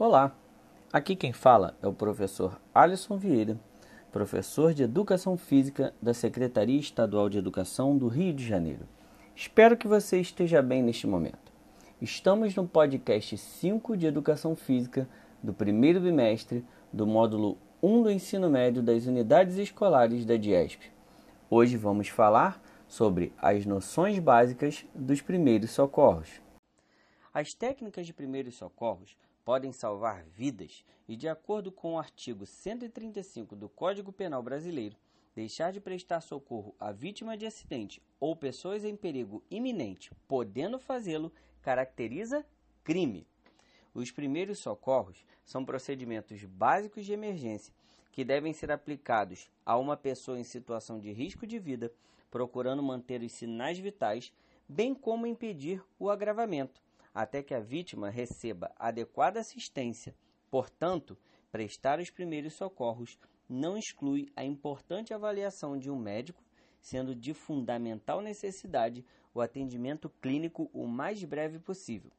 Olá, aqui quem fala é o professor Alisson Vieira, professor de Educação Física da Secretaria Estadual de Educação do Rio de Janeiro. Espero que você esteja bem neste momento. Estamos no podcast 5 de Educação Física do primeiro bimestre do módulo 1 do ensino médio das unidades escolares da DIESP. Hoje vamos falar sobre as noções básicas dos primeiros socorros. As técnicas de primeiros socorros podem salvar vidas e, de acordo com o artigo 135 do Código Penal Brasileiro, deixar de prestar socorro à vítima de acidente ou pessoas em perigo iminente, podendo fazê-lo, caracteriza crime. Os primeiros socorros são procedimentos básicos de emergência que devem ser aplicados a uma pessoa em situação de risco de vida, procurando manter os sinais vitais, bem como impedir o agravamento, até que a vítima receba adequada assistência. Portanto, prestar os primeiros socorros não exclui a importante avaliação de um médico, sendo de fundamental necessidade o atendimento clínico o mais breve possível.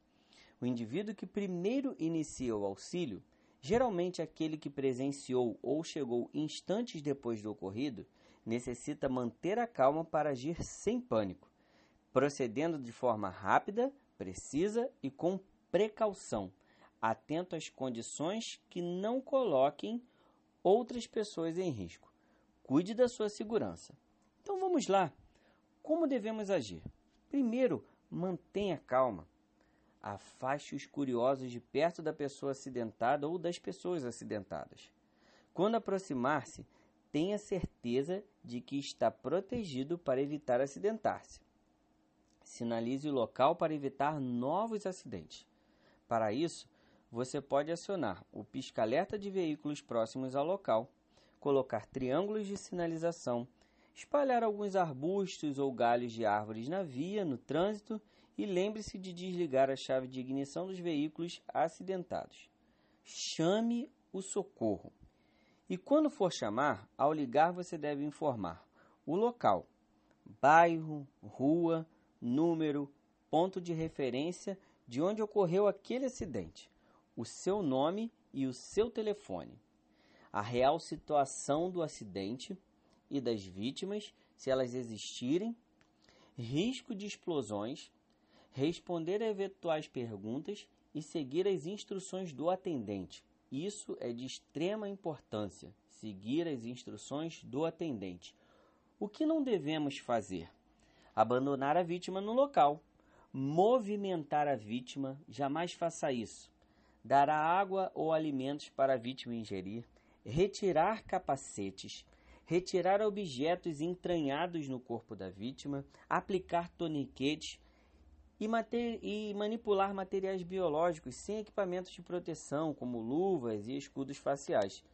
O indivíduo que primeiro inicia o auxílio, geralmente aquele que presenciou ou chegou instantes depois do ocorrido, necessita manter a calma para agir sem pânico, procedendo de forma rápida, precisa e com precaução, atento às condições que não coloquem outras pessoas em risco. Cuide da sua segurança. Então vamos lá. Como devemos agir? Primeiro, mantenha calma. Afaste os curiosos de perto da pessoa acidentada ou das pessoas acidentadas. Quando aproximar-se, tenha certeza de que está protegido para evitar acidentar-se. Sinalize o local para evitar novos acidentes. Para isso, você pode acionar o pisca-alerta de veículos próximos ao local, colocar triângulos de sinalização, espalhar alguns arbustos ou galhos de árvores na via, no trânsito e lembre-se de desligar a chave de ignição dos veículos acidentados. Chame o socorro. E quando for chamar, ao ligar você deve informar o local, bairro, rua, número, ponto de referência de onde ocorreu aquele acidente, o seu nome e o seu telefone, a real situação do acidente e das vítimas, se elas existirem, risco de explosões, responder a eventuais perguntas e seguir as instruções do atendente. Isso é de extrema importância, seguir as instruções do atendente. O que não devemos fazer? Abandonar a vítima no local. Movimentar a vítima, jamais faça isso. Dar água ou alimentos para a vítima ingerir. Retirar capacetes. Retirar objetos entranhados no corpo da vítima. Aplicar toniquetes e, e, manipular materiais biológicos sem equipamentos de proteção, como luvas e escudos faciais.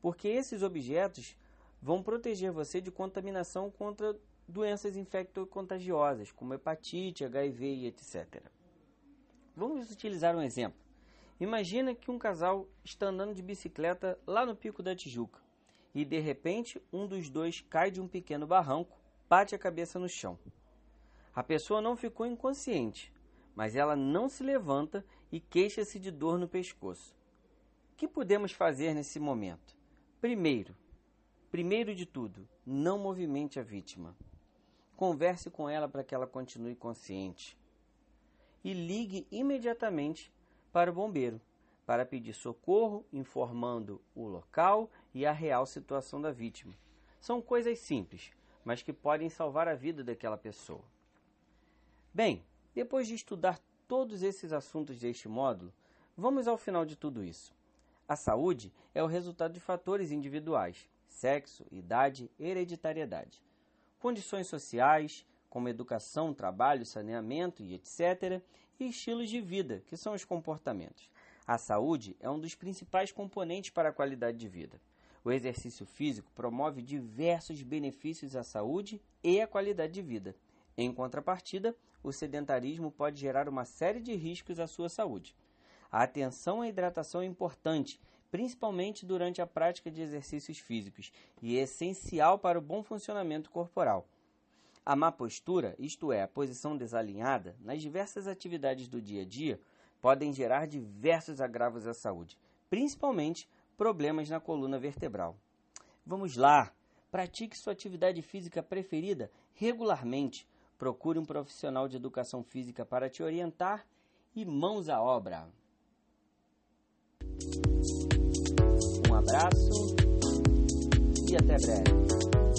Porque esses objetos vão proteger você de contaminação contra doenças infecto-contagiosas, como hepatite, HIV e etc. Vamos utilizar um exemplo. Imagina que um casal está andando de bicicleta lá no Pico da Tijuca e de repente um dos dois cai de um pequeno barranco, bate a cabeça no chão. A pessoa não ficou inconsciente, mas ela não se levanta e queixa-se de dor no pescoço. O que podemos fazer nesse momento? Primeiro, primeiro de tudo, não movimente a vítima. Converse com ela para que ela continue consciente. E ligue imediatamente para o bombeiro para pedir socorro, informando o local e a real situação da vítima. São coisas simples, mas que podem salvar a vida daquela pessoa. Bem, depois de estudar todos esses assuntos deste módulo, vamos ao final de tudo isso. A saúde é o resultado de fatores individuais: sexo, idade, hereditariedade, condições sociais, como educação, trabalho, saneamento e etc., e estilos de vida, que são os comportamentos. A saúde é um dos principais componentes para a qualidade de vida. O exercício físico promove diversos benefícios à saúde e à qualidade de vida. Em contrapartida, o sedentarismo pode gerar uma série de riscos à sua saúde. A atenção à hidratação é importante, principalmente durante a prática de exercícios físicos, e é essencial para o bom funcionamento corporal. A má postura, isto é, a posição desalinhada, nas diversas atividades do dia a dia, podem gerar diversos agravos à saúde, principalmente problemas na coluna vertebral. Vamos lá! Pratique sua atividade física preferida regularmente. Procure um profissional de educação física para te orientar e mãos à obra. Um abraço e até breve.